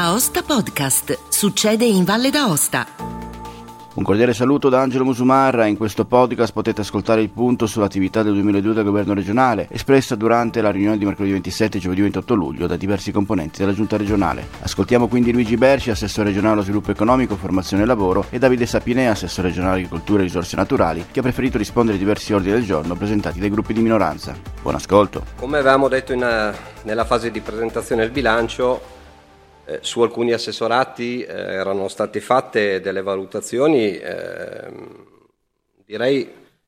Aosta Podcast. Succede in Valle d'Aosta. Un cordiale saluto da Angelo Musumarra. In questo podcast potete ascoltare il punto sull'attività del 2002 del governo regionale, espressa durante la riunione di mercoledì 27 e giovedì 28 luglio da diversi componenti della giunta regionale. Ascoltiamo quindi Luigi Berci, assessore regionale allo sviluppo economico, formazione e lavoro, e Davide Sapinea, assessore regionale agricoltura e risorse naturali, che ha preferito rispondere ai diversi ordini del giorno presentati dai gruppi di minoranza. Buon ascolto. Come avevamo detto in, nella fase di presentazione del bilancio, eh, su alcuni assessorati eh, erano state fatte delle valutazioni, eh, direi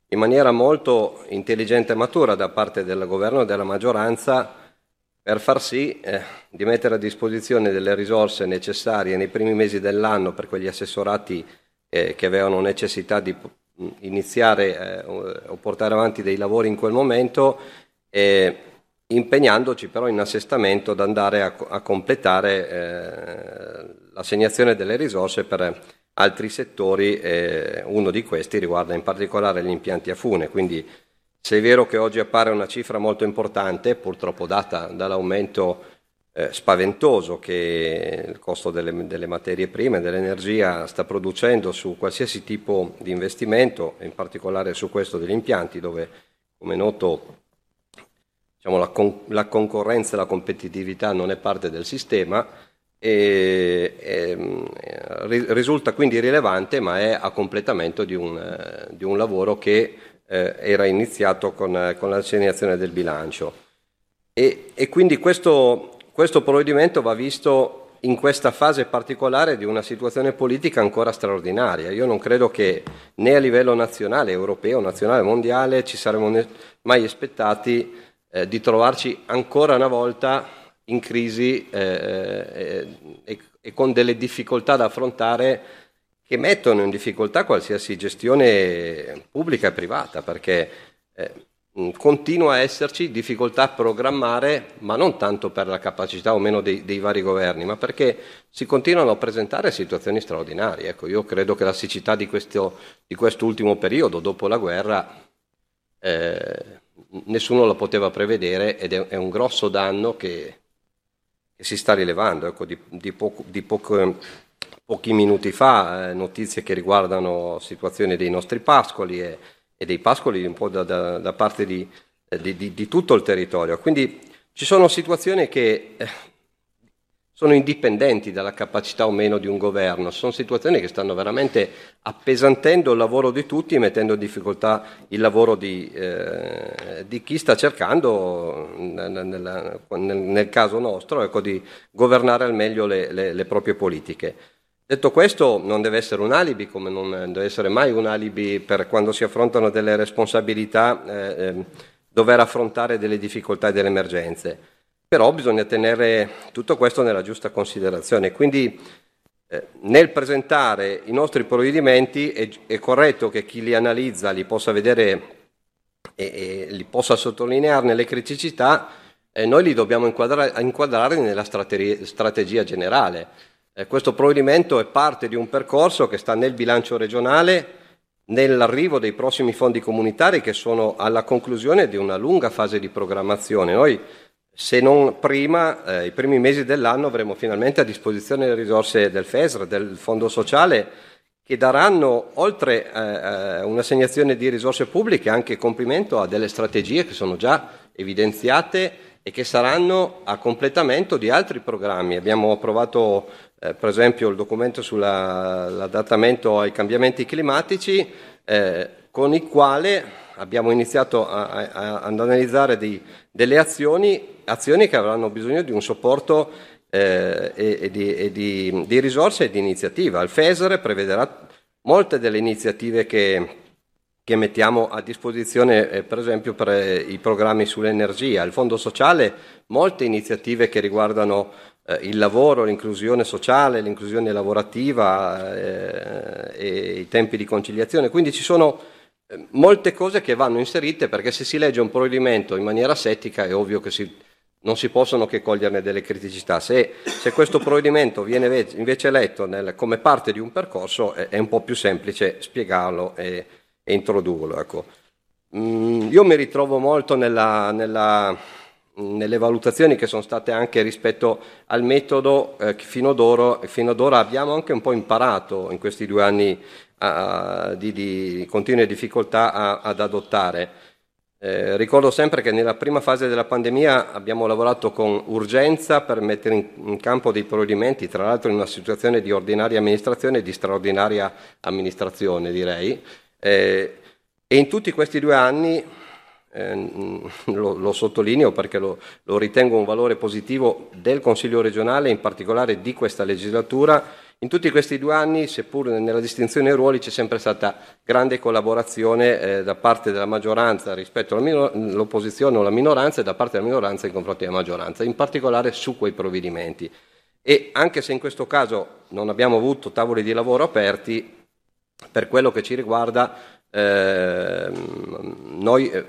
in maniera molto intelligente e matura da parte del governo e della maggioranza per far sì eh, di mettere a disposizione delle risorse necessarie nei primi mesi dell'anno per quegli assessorati eh, che avevano necessità di iniziare o portare avanti dei lavori in quel momento impegnandoci però in assestamento ad andare a, a completare eh, l'assegnazione delle risorse per altri settori, eh, uno di questi riguarda in particolare gli impianti a fune, quindi se è vero che oggi appare una cifra molto importante, purtroppo data dall'aumento eh, spaventoso che il costo delle, delle materie prime, dell'energia sta producendo su qualsiasi tipo di investimento, in particolare su questo degli impianti, dove come noto diciamo, la, con- la, concorrenza e la competitività non è parte del sistema e, e ri- risulta quindi rilevante ma è a completamento di un, eh, di un lavoro che eh, era iniziato con, con l'assegnazione del bilancio. E, e quindi questo, questo provvedimento va visto in questa fase particolare di una situazione politica ancora straordinaria. Io non credo che né a livello nazionale, europeo, nazionale, mondiale ci saremmo mai aspettati eh, di trovarci ancora una volta in crisi eh, eh, e, e, con delle difficoltà da affrontare che mettono in difficoltà qualsiasi gestione pubblica e privata, perché eh, continua a esserci difficoltà a programmare, ma non tanto per la capacità o meno dei, dei vari governi, ma perché si continuano a presentare situazioni straordinarie. Ecco, io credo che la siccità di, questo, di quest'ultimo periodo, dopo la guerra, eh, nessuno lo poteva prevedere ed è, è un grosso danno che, che, si sta rilevando. Ecco, di, di, poco, di poco, pochi minuti fa, eh, notizie che riguardano situazioni dei nostri pascoli e, e dei pascoli un po' da, da, da parte di, di, tutto il territorio. Quindi ci sono situazioni che eh, sono indipendenti dalla capacità o meno di un governo, sono situazioni che stanno veramente appesantendo il lavoro di tutti e mettendo in difficoltà il lavoro di, eh, di chi sta cercando, nel, nel, nel caso nostro, ecco, di governare al meglio le, le, le, proprie politiche. Detto questo, non deve essere un alibi, come non deve essere mai un alibi per quando si affrontano delle responsabilità, eh, eh dover affrontare delle difficoltà e delle emergenze però bisogna tenere tutto questo nella giusta considerazione. Quindi eh, nel presentare i nostri provvedimenti è, è, corretto che chi li analizza li possa vedere e, e li possa sottolinearne le criticità, eh, noi li dobbiamo inquadrare, inquadrare nella strategia, strategia generale. Eh, questo provvedimento è parte di un percorso che sta nel bilancio regionale, nell'arrivo dei prossimi fondi comunitari che sono alla conclusione di una lunga fase di programmazione. Noi se non prima, eh, i primi mesi dell'anno avremo finalmente a disposizione le risorse del FESR, del Fondo Sociale, che daranno, oltre eh, eh, un'assegnazione di risorse pubbliche, anche compimento a delle strategie che sono già evidenziate e che saranno a completamento di altri programmi. Abbiamo approvato eh, per esempio il documento sull'adattamento ai cambiamenti climatici, eh, con il quale abbiamo iniziato ad analizzare di, delle azioni, azioni, che avranno bisogno di un supporto eh, e, e, di, e di, di, risorse e di iniziativa. Il FESR prevederà molte delle iniziative che, che mettiamo a disposizione, eh, per esempio per eh, i programmi sull'energia, il Fondo Sociale, molte iniziative che riguardano eh, il lavoro, l'inclusione sociale, l'inclusione lavorativa eh, e i tempi di conciliazione. Quindi ci sono molte cose che vanno inserite perché se si legge un provvedimento in maniera settica è ovvio che si, non si possono che coglierne delle criticità. Se, se questo provvedimento viene invece letto nel, come parte di un percorso è, è, un po' più semplice spiegarlo e, e introdurlo. Ecco. Mm, io mi ritrovo molto nella, nella, nelle valutazioni che sono state anche rispetto al metodo eh, che fino ad, ora, abbiamo anche un po' imparato in questi due anni a, di, di, continue difficoltà a, ad adottare. Eh, ricordo sempre che nella prima fase della pandemia abbiamo lavorato con urgenza per mettere in, in, campo dei provvedimenti, tra l'altro in una situazione di ordinaria amministrazione e di straordinaria amministrazione, direi. Eh, e in tutti questi due anni eh, lo, lo, sottolineo perché lo, lo, ritengo un valore positivo del Consiglio regionale, in particolare di questa legislatura. In tutti questi due anni, seppur nella distinzione dei ruoli, c'è sempre stata grande collaborazione eh, da parte della maggioranza rispetto all'opposizione o alla minoranza e da parte della minoranza in confronto alla maggioranza, in particolare su quei provvedimenti. E anche se in questo caso non abbiamo avuto tavoli di lavoro aperti, per quello che ci riguarda Ehm, noi eh,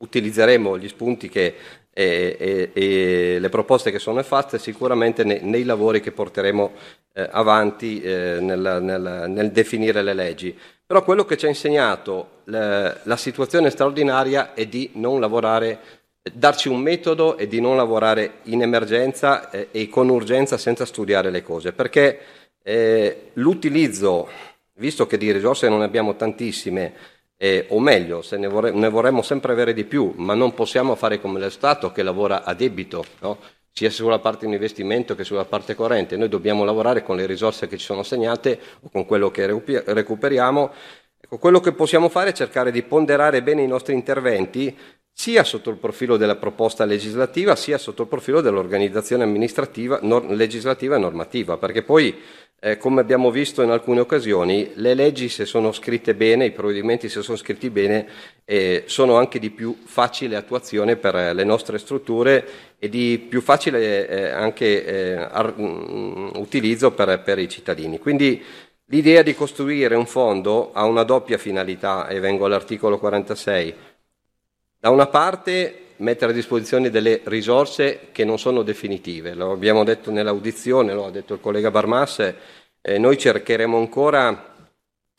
utilizzeremo gli spunti che, e, e, e, le proposte che sono fatte sicuramente nei, nei lavori che porteremo eh, avanti eh, nel, nel, nel, definire le leggi. Però quello che ci ha insegnato la, la situazione straordinaria è di non lavorare darci un metodo e di non lavorare in emergenza eh, e con urgenza senza studiare le cose, perché eh, l'utilizzo visto che di risorse non abbiamo tantissime, eh, o meglio, se ne, vorre- ne, vorremmo sempre avere di più, ma non possiamo fare come lo Stato che lavora a debito, no? sia sulla parte di investimento che sulla parte corrente. Noi dobbiamo lavorare con le risorse che ci sono assegnate o con quello che recuperiamo. Ecco, quello che possiamo fare è cercare di ponderare bene i nostri interventi sia sotto il profilo della proposta legislativa, sia sotto il profilo dell'organizzazione amministrativa, nor- legislativa e normativa, perché poi eh, come abbiamo visto in alcune occasioni, le leggi se sono scritte bene, i provvedimenti se sono scritti bene, eh, sono anche di più facile attuazione per eh, le nostre strutture e di più facile eh, anche eh, ar- mm, utilizzo per, per i cittadini. Quindi l'idea di costruire un fondo ha una doppia finalità, e vengo all'articolo 46. Da una parte mettere a disposizione delle risorse che non sono definitive. Lo abbiamo detto nell'audizione, lo ha detto il collega Barmasse, eh, noi cercheremo ancora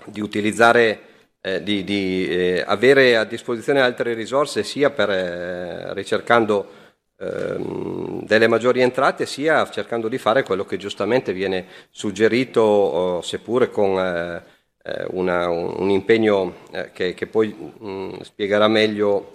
di utilizzare, eh, di, di eh, avere a disposizione altre risorse sia per eh, ricercando ehm, delle maggiori entrate sia cercando di fare quello che giustamente viene suggerito, oh, seppure con eh, eh, una, un, un, impegno che, che, poi mh, mm, spiegherà meglio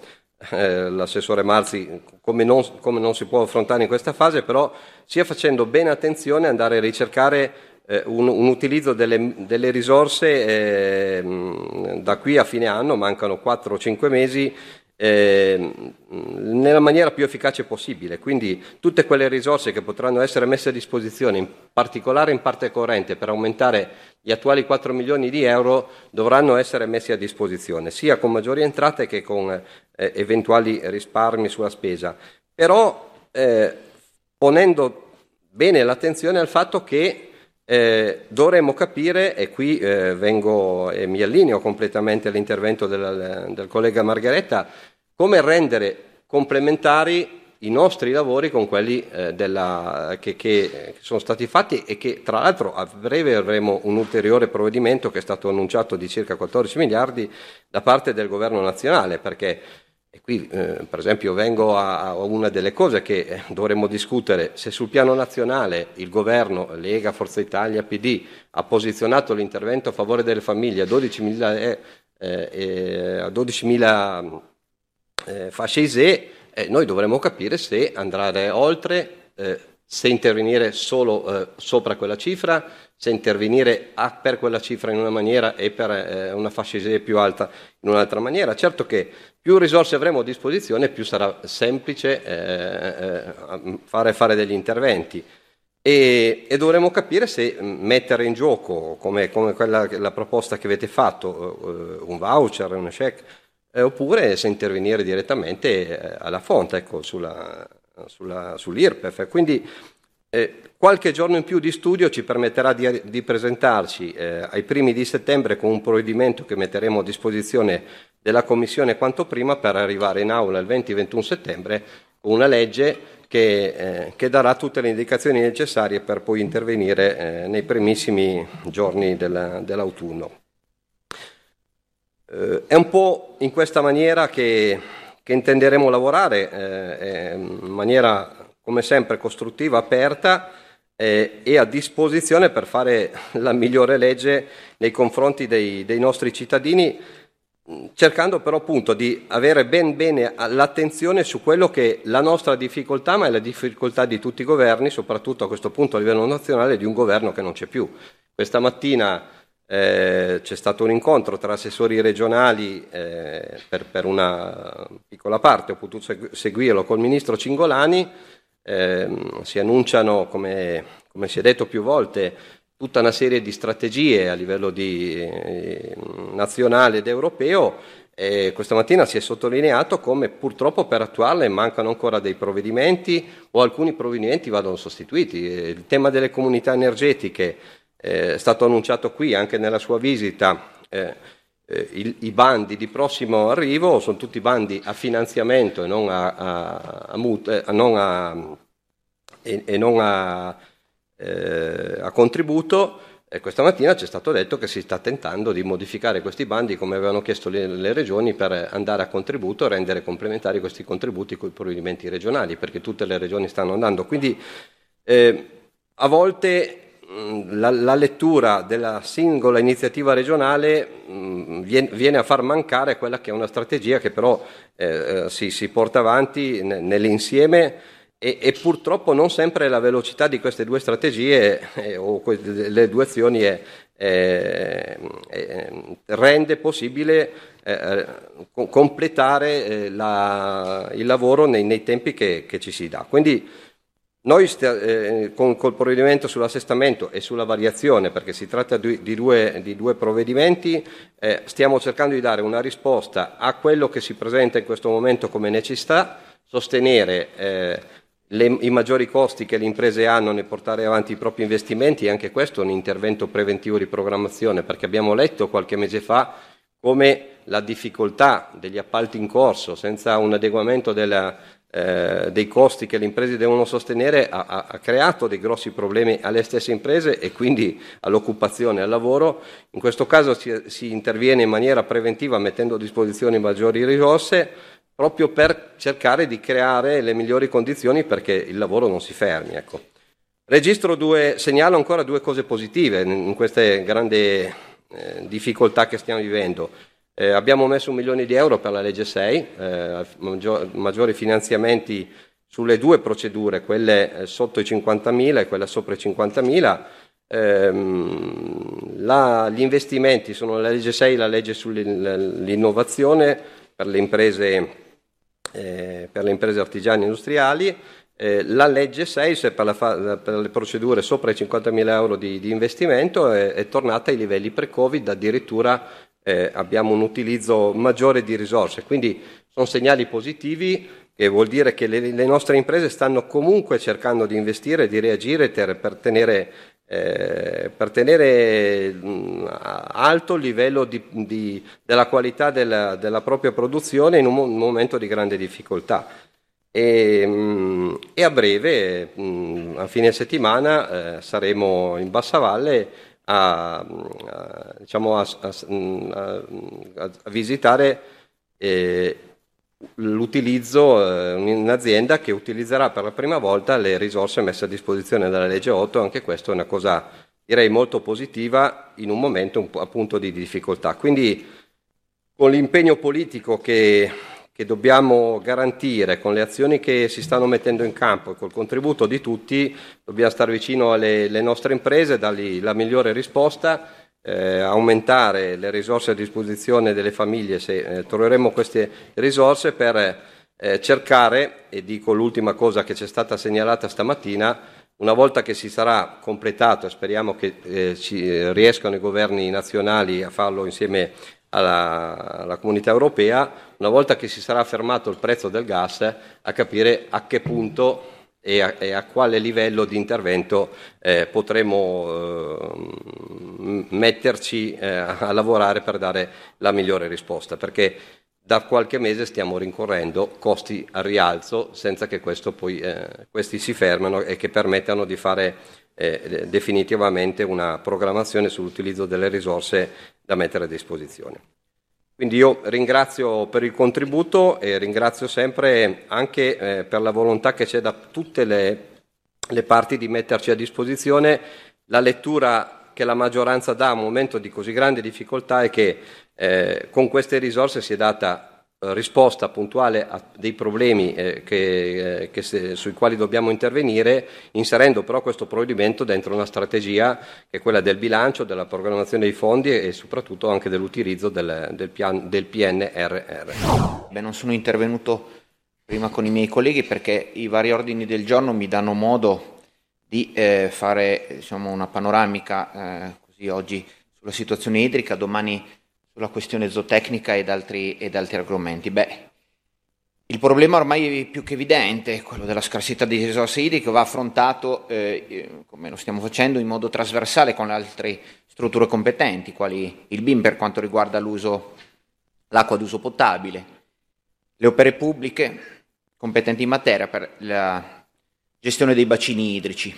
eh, l'assessore Marzi come non, come non, si può affrontare in questa fase, però sia facendo bene attenzione ad andare a ricercare eh, un, un, utilizzo delle, delle risorse eh, da qui a fine anno, mancano 4 o 5 mesi, eh, nella maniera più efficace possibile. Quindi tutte quelle risorse che potranno essere messe a disposizione, in particolare in parte corrente, per aumentare gli attuali 4 milioni di euro, dovranno essere messe a disposizione, sia con maggiori entrate che con eh, eventuali risparmi sulla spesa. Però eh, ponendo bene l'attenzione al fatto che eh, dovremmo capire, e qui eh, vengo e mi allineo completamente all'intervento del, del collega Margheretta, come rendere complementari i nostri lavori con quelli eh, della, che, che, sono stati fatti e che tra l'altro a breve avremo un ulteriore provvedimento che è stato annunciato di circa 14 miliardi da parte del governo nazionale perché qui, eh, per esempio, vengo a, a, una delle cose che eh, dovremmo discutere. Se sul piano nazionale il governo, Lega, Forza Italia, PD, ha posizionato l'intervento a favore delle famiglie a 12.000, eh, eh, a 12.000 eh, fasce ISE, eh, noi dovremmo capire se andare oltre, se intervenire solo sopra quella cifra, se intervenire a, per quella cifra in una maniera e per eh, una fascia ISEE più alta in un'altra maniera. Certo che più risorse avremo a disposizione, più sarà semplice eh, eh, fare, fare, degli interventi. E, e, dovremo capire se mettere in gioco, come, come quella, la proposta che avete fatto, eh, un voucher, un check, eh, oppure se intervenire direttamente eh, alla fonte, ecco, sulla, sulla, sull'IRPEF. Quindi eh, qualche giorno in più di studio ci permetterà di, di presentarci eh, ai primi di settembre con un provvedimento che metteremo a disposizione della Commissione quanto prima per arrivare in aula il 20-21 settembre con una legge che, eh, che, darà tutte le indicazioni necessarie per poi intervenire eh, nei primissimi giorni della, dell'autunno. Eh, è un po' in questa maniera che che intenderemo lavorare eh, in maniera come sempre costruttiva, aperta eh, e a disposizione per fare la migliore legge nei confronti dei, dei nostri cittadini cercando però appunto di avere ben bene l'attenzione su quello che è la nostra difficoltà, ma è la difficoltà di tutti i governi, soprattutto a questo punto a livello nazionale, di un governo che non c'è più. Questa mattina eh, c'è stato un incontro tra assessori regionali eh, per, per, una piccola parte, ho potuto seguirlo col ministro Cingolani, eh, si annunciano, come, come si è detto più volte, tutta una serie di strategie a livello di, eh, nazionale ed europeo. E questa mattina si è sottolineato come purtroppo per attuarle mancano ancora dei provvedimenti o alcuni provvedimenti vadano sostituiti. Il tema delle comunità energetiche eh, è stato annunciato qui anche nella sua visita. Eh, eh, i, bandi di prossimo arrivo sono tutti bandi a finanziamento e non a, a, a, mut, non a e, e non eh, contributo e questa mattina ci è stato detto che si sta tentando di modificare questi bandi come avevano chiesto le, le regioni per andare a contributo e rendere complementari questi contributi con i provvedimenti regionali perché tutte le regioni stanno andando. Quindi eh, a volte la, la, lettura della singola iniziativa regionale mh, viene, viene, a far mancare quella che è una strategia che però eh, eh si, si, porta avanti nell'insieme e, e, purtroppo non sempre la velocità di queste due strategie eh, o que- le due azioni è, è, è, rende possibile eh, completare eh, la, il lavoro nei, nei tempi che, che, ci si dà. Quindi noi stia, eh, con, col provvedimento sull'assestamento e sulla variazione, perché si tratta di, di, due, di due, provvedimenti, eh, stiamo cercando di dare una risposta a quello che si presenta in questo momento come necessità, sostenere eh, le, i maggiori costi che le imprese hanno nel portare avanti i propri investimenti e anche questo è un intervento preventivo di programmazione perché abbiamo letto qualche mese fa come la difficoltà degli appalti in corso senza un adeguamento della, eh, dei costi che le imprese devono sostenere ha, ha, creato dei grossi problemi alle stesse imprese e quindi all'occupazione e al lavoro. In questo caso si, si interviene in maniera preventiva mettendo a disposizione maggiori risorse proprio per cercare di creare le migliori condizioni perché il lavoro non si fermi. Ecco. Due, segnalo ancora due cose positive in queste grandi eh, difficoltà che stiamo vivendo. Eh, abbiamo messo un milione di euro per la legge 6, eh, maggior, maggiori finanziamenti sulle due procedure, quelle eh, sotto i 50.000 e quella sopra i 50.000. Ehm, la, gli investimenti sono la legge 6, la legge sull'innovazione per le imprese eh, imprese artigiane e industriali, eh, la legge 6 per, fa- per, le procedure sopra i 50.000 euro di, di investimento è, è, tornata ai livelli pre-Covid, addirittura eh, abbiamo un utilizzo maggiore di risorse, quindi sono segnali positivi che vuol dire che le, le nostre imprese stanno comunque cercando di investire, di reagire per, per tenere eh, per tenere mh, alto il livello di, di, della qualità della, della, propria produzione in un, un, momento di grande difficoltà. E, mh, e a breve, mh, a fine settimana, eh, saremo in Bassavalle a, a, diciamo a, visitare eh, l'utilizzo, eh, un'azienda che utilizzerà per la prima volta le risorse messe a disposizione dalla legge 8, anche questa è una cosa direi molto positiva in un momento appunto di difficoltà. Quindi con l'impegno politico che, che dobbiamo garantire, con le azioni che si stanno mettendo in campo e col contributo di tutti, dobbiamo stare vicino alle nostre imprese, dargli la migliore risposta eh, aumentare le risorse a disposizione delle famiglie se eh, troveremo queste risorse per eh, cercare, e dico l'ultima cosa che c'è stata segnalata stamattina, una volta che si sarà completato, speriamo che eh, ci eh, riescano i governi nazionali a farlo insieme alla, alla, comunità europea, una volta che si sarà fermato il prezzo del gas, a capire a che punto e a, e a quale livello di intervento eh, potremo eh, metterci eh, a lavorare per dare la migliore risposta, perché da qualche mese stiamo rincorrendo costi a rialzo senza che poi, eh, questi si fermino e che permettano di fare eh, definitivamente una programmazione sull'utilizzo delle risorse da mettere a disposizione. Quindi io ringrazio per il contributo e ringrazio sempre anche eh, per la volontà che c'è da tutte le, le parti di metterci a disposizione la lettura che la maggioranza dà a un momento di così grande difficoltà è che eh, con queste risorse si è data risposta puntuale a dei problemi eh, che, eh, che se, sui quali dobbiamo intervenire, inserendo però questo provvedimento dentro una strategia che è quella del bilancio, della programmazione dei fondi e, e soprattutto anche dell'utilizzo del, del, pian, del PNRR. Beh, non sono intervenuto prima con i miei colleghi perché i vari ordini del giorno mi danno modo di eh, fare diciamo, una panoramica eh, così oggi sulla situazione idrica, domani sulla questione zootecnica ed altri, ed altri argomenti. Beh, il problema ormai più che evidente, quello della scarsità di risorse idriche, va affrontato, eh, come lo stiamo facendo, in modo trasversale con le altre strutture competenti, quali il BIM per quanto riguarda l'acqua d'uso potabile, le opere pubbliche competenti in materia per la gestione dei bacini idrici,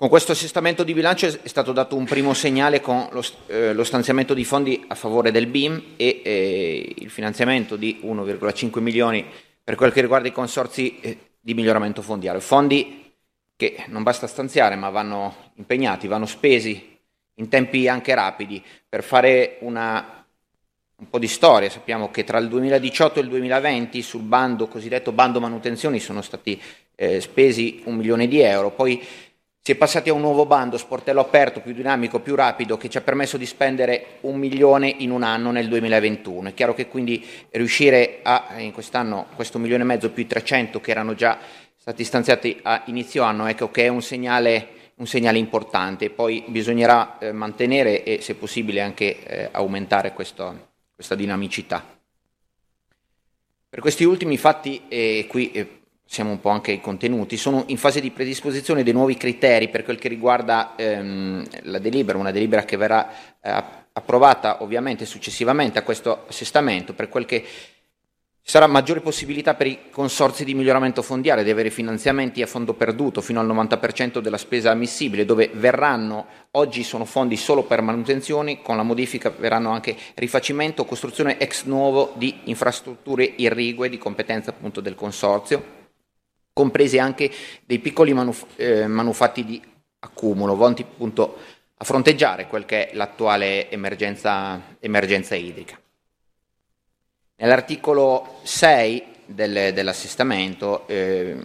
con questo assestamento di bilancio è stato dato un primo segnale con lo, eh, lo stanziamento di fondi a favore del BIM e eh, il finanziamento di 1,5 milioni per quel che riguarda i consorzi eh, di miglioramento fondiario. Fondi che non basta stanziare ma vanno impegnati, vanno spesi in tempi anche rapidi per fare una, un po' di storia. Sappiamo che tra il 2018 e il 2020 sul bando cosiddetto bando manutenzioni sono stati eh, spesi un milione di euro, poi si è passati a un nuovo bando, sportello aperto, più dinamico, più rapido, che ci ha permesso di spendere un milione in un anno nel 2021. È chiaro che quindi riuscire a, in quest'anno, questo milione e mezzo più i 300 che erano già stati stanziati a inizio anno, ecco che è un segnale, un segnale importante. Poi bisognerà eh, mantenere e, se possibile, anche eh, aumentare questo, questa dinamicità. Per questi ultimi fatti, eh, qui eh, siamo un po' anche ai contenuti, sono in fase di predisposizione dei nuovi criteri per quel che riguarda ehm, la delibera, una delibera che verrà eh, approvata ovviamente successivamente a questo assestamento, per quel che sarà maggiore possibilità per i consorzi di miglioramento fondiario di avere finanziamenti a fondo perduto fino al 90% della spesa ammissibile, dove verranno, oggi sono fondi solo per manutenzioni, con la modifica verranno anche rifacimento costruzione ex novo di infrastrutture irrigue di competenza appunto del consorzio compresi anche dei piccoli manuf- eh, manufatti di accumulo, volti appunto a fronteggiare quel che è l'attuale emergenza, emergenza idrica. Nell'articolo 6 del, dell'assestamento eh,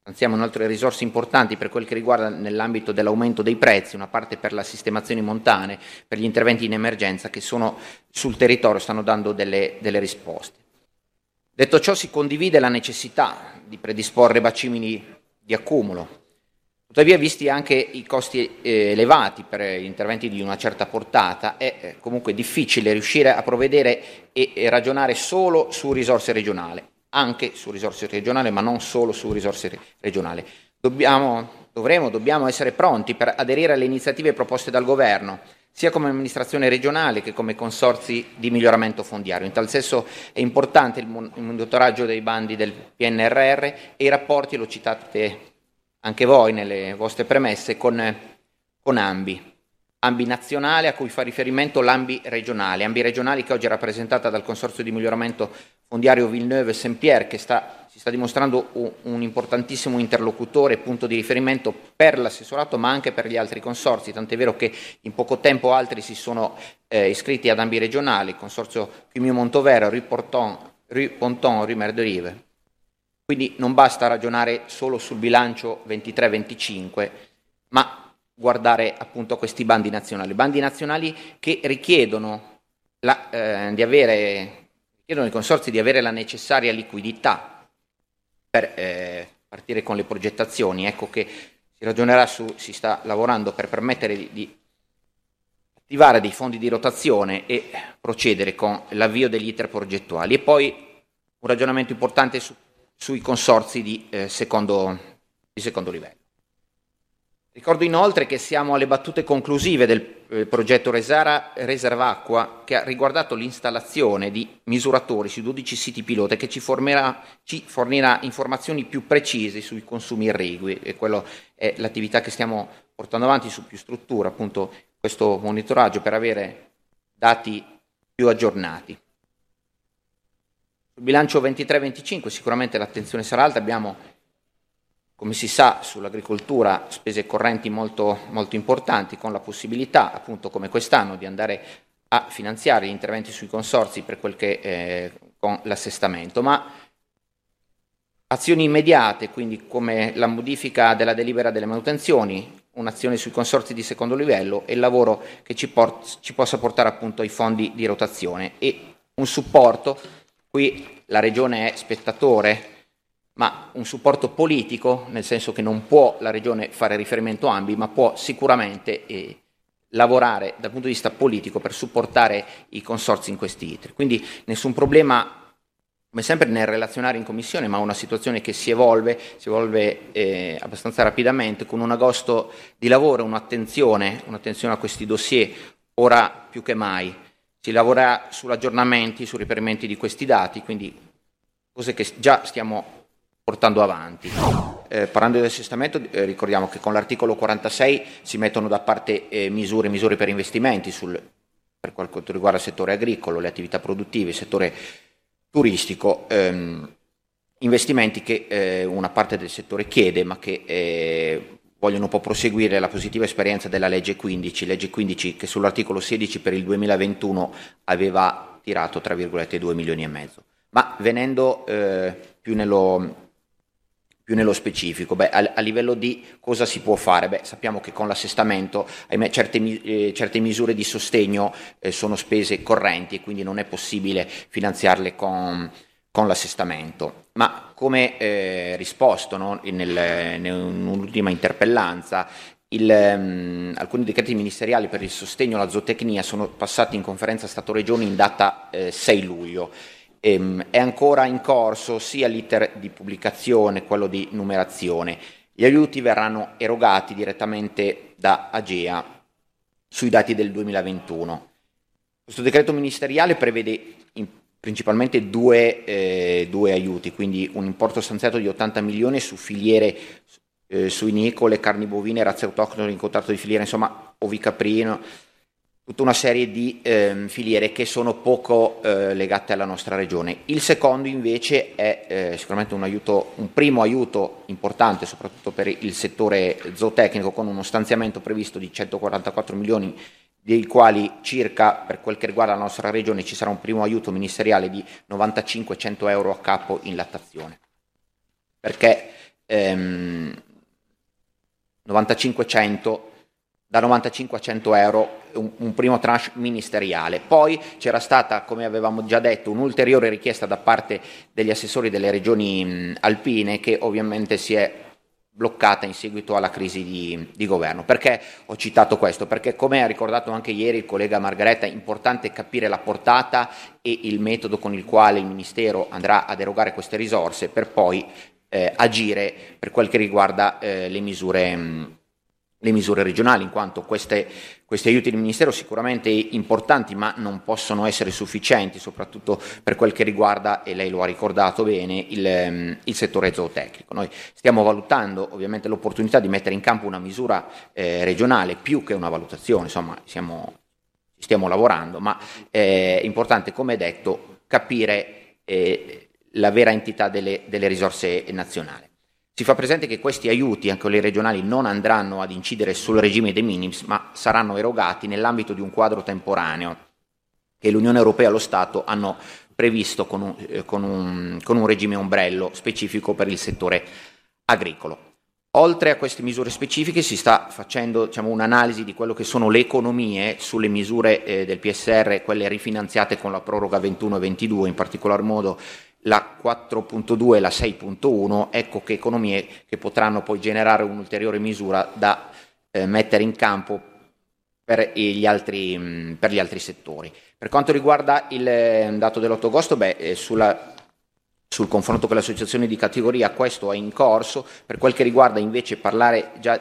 stanziamo inoltre risorse importanti per quel che riguarda nell'ambito dell'aumento dei prezzi, una parte per la sistemazione montane, per gli interventi in emergenza che sono sul territorio, stanno dando delle, delle risposte. Detto ciò si condivide la necessità di predisporre bacini di accumulo. Tuttavia, visti anche i costi eh, elevati per interventi di una certa portata, è eh, comunque difficile riuscire a provvedere e, e ragionare solo su risorse regionali, anche su risorse regionali, ma non solo su risorse regionali. Dobbiamo, dovremo, dobbiamo essere pronti per aderire alle iniziative proposte dal Governo, sia come amministrazione regionale che come consorzi di miglioramento fondiario. In tal senso è importante il monitoraggio dei bandi del PNRR e i rapporti, lo citate anche voi nelle vostre premesse, con, con AMBI. AMBI nazionale a cui fa riferimento l'AMBI regionale, AMBI regionali che oggi è rappresentata dal Consorzio di miglioramento fondiario Villeneuve-Saint-Pierre che sta si sta dimostrando un, importantissimo interlocutore punto di riferimento per l'assessorato ma anche per gli altri consorsi, tant'è vero che in poco tempo altri si sono eh, iscritti ad ambi regionali, consorzio Chimio Montovero, Rue Ponton, Rue Ponton, Rue Mer de Rive. Quindi non basta ragionare solo sul bilancio 23-25, ma guardare appunto a questi bandi nazionali, bandi nazionali che richiedono, la, eh, di avere, richiedono ai consorsi di avere la necessaria liquidità per eh, partire con le progettazioni. Ecco che si ragionerà su, si sta lavorando per permettere di, di attivare dei fondi di rotazione e procedere con l'avvio degli iter progettuali. E poi un ragionamento importante su, sui consorzi di, eh, secondo, di secondo livello. Ricordo inoltre che siamo alle battute conclusive del eh, progetto Resara Reserva Acqua che ha riguardato l'installazione di misuratori su 12 siti pilota che ci, formerà, ci fornirà informazioni più precise sui consumi irrigui e quello è l'attività che stiamo portando avanti su più strutture, appunto questo monitoraggio per avere dati più aggiornati. Sul bilancio 23-25 sicuramente l'attenzione sarà alta, abbiamo come si sa sull'agricoltura spese correnti molto, molto importanti con la possibilità appunto come quest'anno di andare a finanziare gli interventi sui consorzi per quel che eh, con l'assestamento, ma azioni immediate, quindi come la modifica della delibera delle manutenzioni, un'azione sui consorzi di secondo livello e il lavoro che ci, port- ci possa portare appunto ai fondi di rotazione. E un supporto Qui la Regione è spettatore, ma un supporto politico, nel senso che non può la Regione fare riferimento a AMBI, ma può sicuramente eh, lavorare dal punto di vista politico per supportare i consorzi in questi iter. Quindi nessun problema come sempre nel relazionare in commissione, ma una situazione che si evolve, si evolve eh, abbastanza rapidamente, con un agosto di lavoro, un'attenzione, un'attenzione a questi dossier, ora più che mai. Si lavora sull'aggiornamenti, sui riferimenti di questi dati, quindi cose che già stiamo portando avanti. Eh, parlando di assestamento, eh, ricordiamo che con l'articolo 46 si mettono da parte eh, misure, misure per investimenti sul, per quanto riguarda il settore agricolo, le attività produttive, il settore turistico, ehm, investimenti che eh, una parte del settore chiede ma che eh, vogliono un po' proseguire la positiva esperienza della legge 15, legge 15 che sull'articolo 16 per il 2021 aveva tirato 3,2 milioni e mezzo. Ma venendo eh, più, nello, più, nello, specifico, beh, a, a, livello di cosa si può fare? Beh, sappiamo che con l'assestamento ahimè, certe, eh, certe, misure di sostegno eh, sono spese correnti e quindi non è possibile finanziarle con, con l'assestamento. Ma come eh, risposto no, nel, nell'ultima interpellanza, il, um, alcuni decreti ministeriali per il sostegno alla zootecnia sono passati in conferenza Stato-Regioni in data eh, 6 luglio. Ehm, è ancora in corso sia l'iter di pubblicazione, quello di numerazione. Gli aiuti verranno erogati direttamente da Agea sui dati del 2021. Questo decreto ministeriale prevede in principalmente due, eh, due, aiuti, quindi un importo stanziato di 80 milioni su filiere eh, suinicole, carni bovine, razze autoctone in contratto di filiera, insomma ovicaprino, tutta una serie di eh, filiere che sono poco eh, legate alla nostra regione. Il secondo invece è eh, sicuramente un, aiuto, un primo aiuto importante soprattutto per il settore zootecnico con uno stanziamento previsto di 144 milioni dei quali circa, per quel che riguarda la nostra regione, ci sarà un primo aiuto ministeriale di 95-100 euro a capo in lattazione. Perché ehm, 95-100, da 95 a 100 euro un, un, primo tranche ministeriale. Poi c'era stata, come avevamo già detto, un'ulteriore richiesta da parte degli assessori delle regioni mh, alpine che ovviamente si è bloccata in seguito alla crisi di, di, governo. Perché ho citato questo? Perché come ha ricordato anche ieri il collega Margaretta è importante capire la portata e il metodo con il quale il Ministero andrà ad erogare queste risorse per poi eh, agire per quel che riguarda eh, le misure mh, le misure regionali, in quanto queste, questi aiuti del Ministero sicuramente importanti, ma non possono essere sufficienti, soprattutto per quel che riguarda, e lei lo ha ricordato bene, il, ehm, il settore zootecnico. Noi stiamo valutando ovviamente l'opportunità di mettere in campo una misura eh, regionale, più che una valutazione, insomma, siamo, stiamo lavorando, ma è importante, come detto, capire eh, la vera entità delle, delle risorse nazionali. Si fa presente che questi aiuti, anche quelli regionali, non andranno ad incidere sul regime dei minimis, ma saranno erogati nell'ambito di un quadro temporaneo che l'Unione Europea e lo Stato hanno previsto con un, eh, con un, con un regime ombrello specifico per il settore agricolo. Oltre a queste misure specifiche si sta facendo diciamo, un'analisi di quello che sono le economie sulle misure eh, del PSR, quelle rifinanziate con la proroga 21-22, in particolar modo la 4.2 e la 6.1, ecco che economie che potranno poi generare un'ulteriore misura da eh, mettere in campo per gli, altri, per gli, altri, settori. Per quanto riguarda il eh, dato dell'8 agosto, beh, eh, sulla, sul confronto con le associazioni di categoria questo è in corso, per quel che riguarda invece parlare già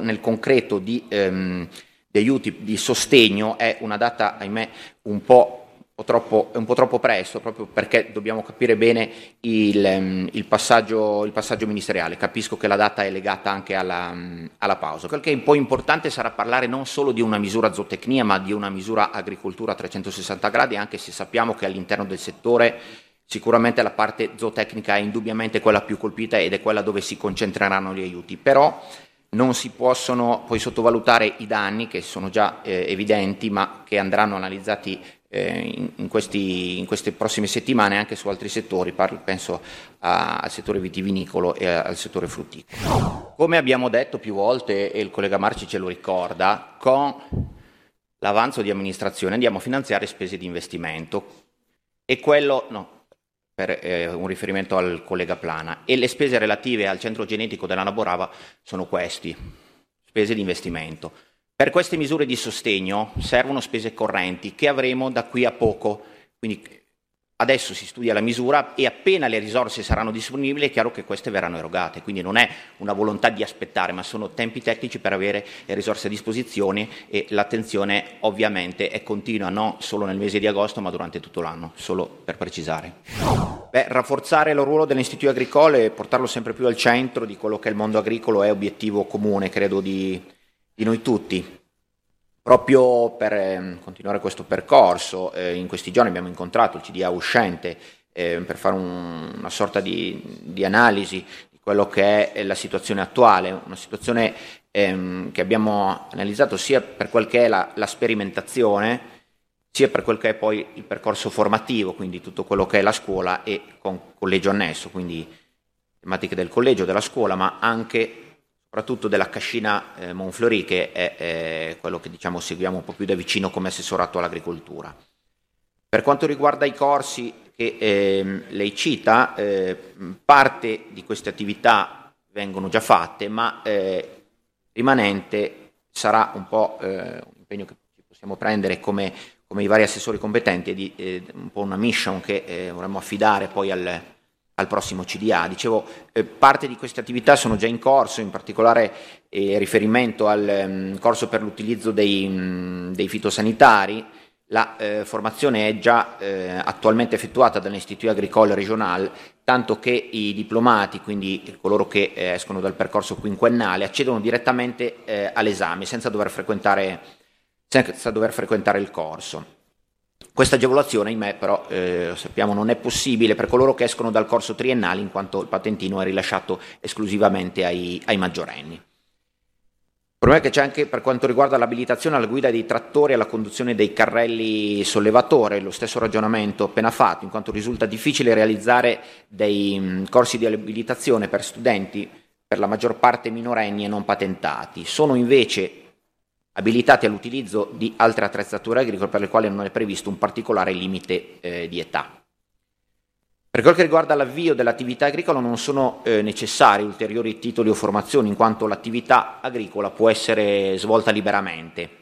nel concreto di, ehm, di aiuti di sostegno è una data, ahimè, un po' troppo, un po' troppo presto, proprio perché dobbiamo capire bene il, ehm, il, passaggio, il, passaggio, ministeriale. Capisco che la data è legata anche alla, alla, pausa. Quel che è un po' importante sarà parlare non solo di una misura zootecnia, ma di una misura agricoltura a 360 gradi, anche se sappiamo che all'interno del settore sicuramente la parte zootecnica è indubbiamente quella più colpita ed è quella dove si concentreranno gli aiuti. Però non si possono poi sottovalutare i danni che sono già eh, evidenti ma che andranno analizzati in, in, questi, in, queste prossime settimane anche su altri settori, parlo, penso a, al settore vitivinicolo e al settore frutticolo. Come abbiamo detto più volte, e il collega Marci ce lo ricorda, con l'avanzo di amministrazione andiamo a finanziare spese di investimento e quello, no, per eh, un riferimento al collega Plana, e le spese relative al centro genetico della Naborava sono questi, spese di investimento. Per queste misure di sostegno servono spese correnti che avremo da qui a poco, quindi adesso si studia la misura e appena le risorse saranno disponibili è chiaro che queste verranno erogate, quindi non è una volontà di aspettare, ma sono tempi tecnici per avere le risorse a disposizione e l'attenzione ovviamente è continua, non solo nel mese di agosto ma durante tutto l'anno, solo per precisare. Beh, rafforzare il ruolo dell'Istituto Agricole e portarlo sempre più al centro di quello che è il mondo agricolo è obiettivo comune, credo, di, di noi tutti. Proprio per eh, continuare questo percorso, eh, in questi giorni abbiamo incontrato il CDA uscente eh, per fare un, una sorta di, di, analisi di quello che è la situazione attuale, una situazione ehm, che abbiamo analizzato sia per quel che è la, la sperimentazione, sia per quel che è poi il percorso formativo, quindi tutto quello che è la scuola e con collegio annesso, quindi tematiche del collegio, della scuola, ma anche soprattutto della cascina eh, Monfleury, che è, è quello che diciamo, seguiamo un po' più da vicino come assessorato all'agricoltura. Per quanto riguarda i corsi che eh, lei cita, eh, parte di queste attività vengono già fatte, ma eh, rimanente sarà un po' eh, un impegno che possiamo prendere come, come i vari assessori competenti, di, eh, un po' una mission che vorremmo affidare poi al, al prossimo CDA. Dicevo, eh, parte di queste attività sono già in corso, in particolare eh, riferimento al um, corso per l'utilizzo dei, um, dei fitosanitari. La eh, formazione è già eh, attualmente effettuata dall'Istituto Agricole Regional, tanto che i diplomati, quindi coloro che eh, escono dal percorso quinquennale, accedono direttamente eh, all'esame senza dover, senza dover frequentare il corso. Questa agevolazione, ahimè, però, eh, sappiamo, non è possibile per coloro che escono dal corso triennale, in quanto il patentino è rilasciato esclusivamente ai, ai maggiorenni. Il problema è che c'è anche per quanto riguarda l'abilitazione alla guida dei trattori e alla conduzione dei carrelli sollevatore, lo stesso ragionamento appena fatto, in quanto risulta difficile realizzare dei mh, corsi di abilitazione per studenti per la maggior parte minorenni e non patentati. Sono invece abilitati all'utilizzo di altre attrezzature agricole per le quali non è previsto un particolare limite eh, di età. Per quel che riguarda l'avvio dell'attività agricola non sono eh, necessari ulteriori titoli o formazioni in quanto l'attività agricola può essere svolta liberamente.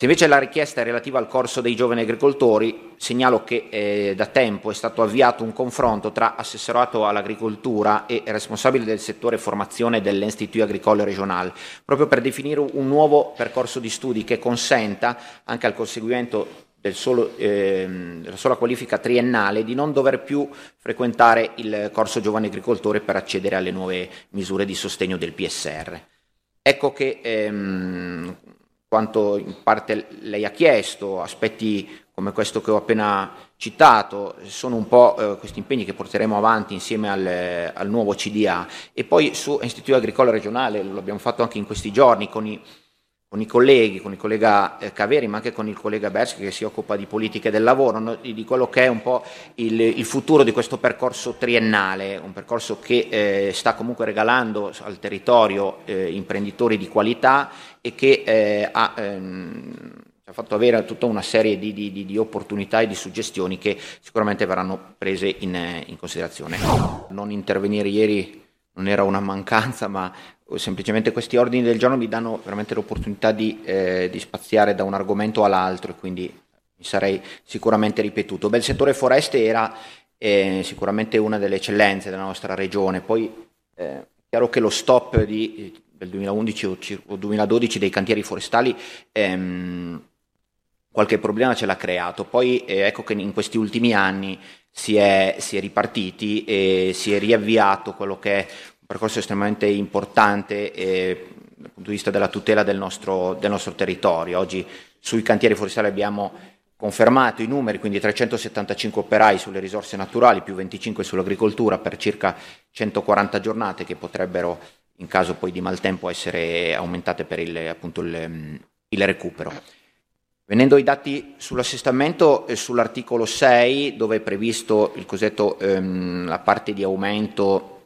Se invece la richiesta è relativa al corso dei giovani agricoltori, segnalo che eh, da tempo è stato avviato un confronto tra assessorato all'agricoltura e responsabile del settore formazione dell'Institut Agricole Regional, proprio per definire un nuovo percorso di studi che consenta anche al conseguimento solo, eh, della sola qualifica triennale di non dover più frequentare il corso giovani agricoltori per accedere alle nuove misure di sostegno del PSR. Ecco che ehm, quanto in parte lei ha chiesto, aspetti come questo che ho appena citato, sono un po' eh, questi impegni che porteremo avanti insieme al, al, nuovo CDA e poi su Istituto Agricolo Regionale, lo abbiamo fatto anche in questi giorni con i con i colleghi, con il collega eh, Caveri, ma anche con il collega Berschi che si occupa di politiche del lavoro, no? di, quello che è un po' il, il, futuro di questo percorso triennale, un percorso che eh, sta comunque regalando al territorio eh, imprenditori di qualità e che eh, ha, ehm, ha, fatto avere tutta una serie di, di, di, opportunità e di suggestioni che sicuramente verranno prese in, in considerazione. Non intervenire ieri non era una mancanza, ma semplicemente questi ordini del giorno mi danno veramente l'opportunità di, eh, di spaziare da un argomento all'altro e quindi mi sarei sicuramente ripetuto. Beh, il settore foreste era eh, sicuramente una delle eccellenze della nostra regione, poi eh, è chiaro che lo stop di, del 2011 o 2012 dei cantieri forestali ehm, qualche problema ce l'ha creato. Poi eh, ecco che in questi ultimi anni si è, si è, ripartiti e si è riavviato quello che è un percorso estremamente importante eh, dal punto di vista della tutela del nostro, del nostro territorio. Oggi sui cantieri forestali abbiamo confermato i numeri, quindi 375 operai sulle risorse naturali, più 25 sull'agricoltura per circa 140 giornate che potrebbero, in caso poi di maltempo, essere aumentate per il, appunto, il, il recupero. Venendo ai dati sull'assestamento e sull'articolo 6, dove è previsto il cosiddetto, ehm, la parte di aumento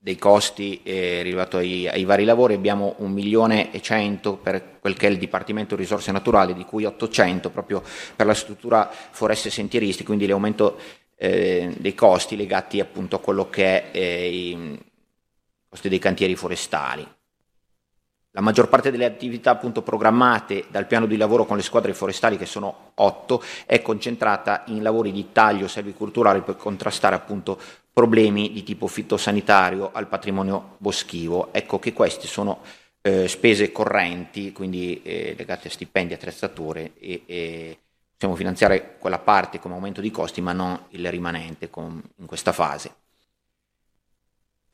dei costi eh, rilevato ai, ai, vari lavori abbiamo un milione e cento per quel che è il Dipartimento Risorse Naturali, di cui 800 proprio per la struttura foreste sentieristi, quindi l'aumento eh, dei costi legati appunto a quello che è eh, i costi dei cantieri forestali. La maggior parte delle attività appunto programmate dal piano di lavoro con le squadre forestali, che sono otto, è concentrata in lavori di taglio selviculturale per contrastare appunto problemi di tipo fitosanitario al patrimonio boschivo. Ecco che queste sono eh, spese correnti, quindi eh, legate a stipendi, attrezzature e, e, possiamo finanziare quella parte come aumento di costi, ma non il rimanente con, in questa fase.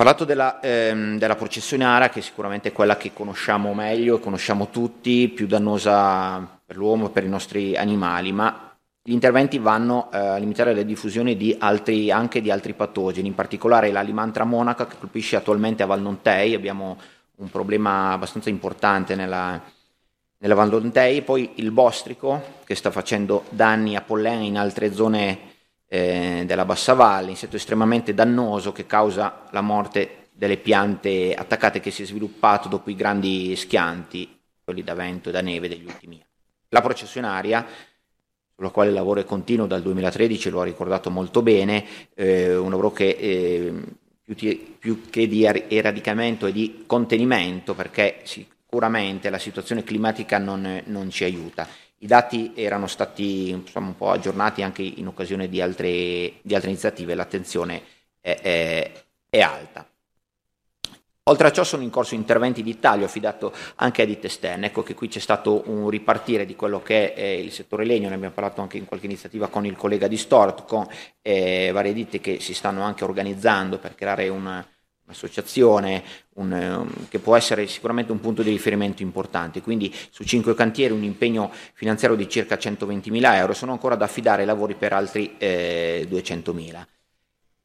Parlato della, ehm, della processione ARA, che sicuramente è quella che conosciamo meglio, conosciamo tutti, più dannosa per l'uomo e per i nostri animali, ma gli interventi vanno eh, a limitare la diffusione di altri, anche di altri patogeni, in particolare la limantra monaca che colpisce attualmente a Valnontei, abbiamo un problema abbastanza importante nella, nella Valnontei, poi il bostrico che sta facendo danni a pollen in altre zone eh, della bassa valle, insetto estremamente dannoso che causa la morte delle piante attaccate che si è sviluppato dopo i grandi schianti, quelli da vento e da neve degli ultimi anni. La processionaria sulla quale il lavoro è continuo dal 2013, lo ha ricordato molto bene, eh, un lavoro che eh, più, ti, più, che di er-, eradicamento e di contenimento, perché sicuramente la situazione climatica non, non ci aiuta. I dati erano stati insomma, un po' aggiornati anche in occasione di altre, di altre iniziative, l'attenzione è, è, è alta. Oltre a ciò sono in corso interventi di taglio affidato anche a ditte esterne, ecco che qui c'è stato un ripartire di quello che è il settore legno, ne abbiamo parlato anche in qualche iniziativa con il collega di Stort, con eh, varie ditte che si stanno anche organizzando per creare una, un'associazione un, um, che può essere sicuramente un punto di riferimento importante, quindi su cinque cantieri un impegno finanziario di circa 120 mila euro, sono ancora da affidare lavori per altri eh, 200 mila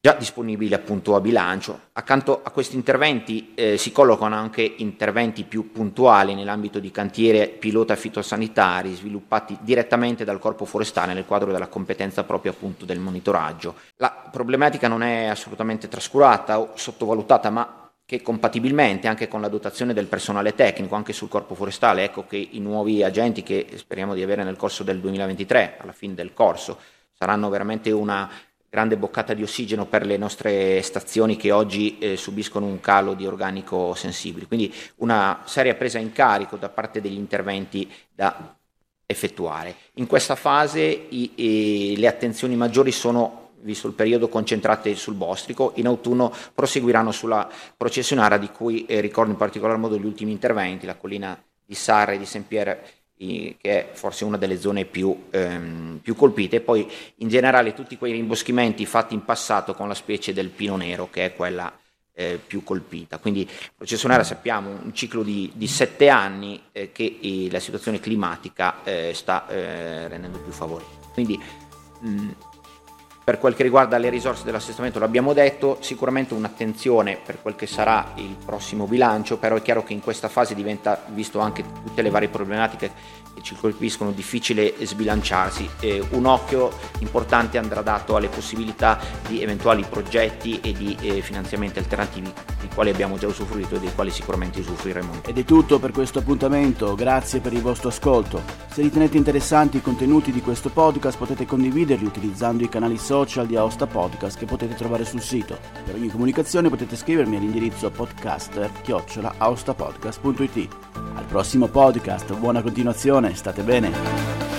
già disponibili appunto a bilancio. Accanto a questi interventi eh, si collocano anche interventi più puntuali nell'ambito di cantiere pilota fitosanitari sviluppati direttamente dal corpo forestale nel quadro della competenza proprio appunto del monitoraggio. La problematica non è assolutamente trascurata o sottovalutata, ma che compatibilmente anche con la dotazione del personale tecnico, anche sul corpo forestale, ecco che i nuovi agenti che speriamo di avere nel corso del 2023, alla fine del corso, saranno veramente una grande boccata di ossigeno per le nostre stazioni che oggi eh, subiscono un calo di organico sensibile. Quindi una seria presa in carico da parte degli interventi da effettuare. In questa fase i, i, le attenzioni maggiori sono visto il periodo concentrate sul bostrico, in autunno proseguiranno sulla processionara di cui eh, ricordo in particolar modo gli ultimi interventi, la collina di Sarre e di Saint-Pierre che è forse una delle zone più, ehm, più, colpite, poi in generale tutti quei rimboschimenti fatti in passato con la specie del pino nero, che è quella eh, più colpita. Quindi processionare sappiamo un ciclo di, di sette anni eh, che eh, la situazione climatica eh, sta eh, rendendo più favorevole. Quindi mh, per quel che riguarda le risorse dell'assestamento l'abbiamo detto, sicuramente un'attenzione per quel che sarà il prossimo bilancio, però è chiaro che in questa fase diventa, visto anche tutte le varie problematiche che ci colpiscono, difficile sbilanciarsi. Eh, un occhio importante andrà dato alle possibilità di eventuali progetti e di eh, finanziamenti alternativi dei quali abbiamo già usufruito e dei quali sicuramente usufruiremo. Ed è tutto per questo appuntamento, grazie per il vostro ascolto. Se ritenete interessanti i contenuti di questo podcast potete condividerli utilizzando i canali social di Aosta Podcast che potete trovare sul sito. Per ogni comunicazione potete scrivermi all'indirizzo podcaster-aostapodcast.it. Al prossimo podcast, buona continuazione, state bene!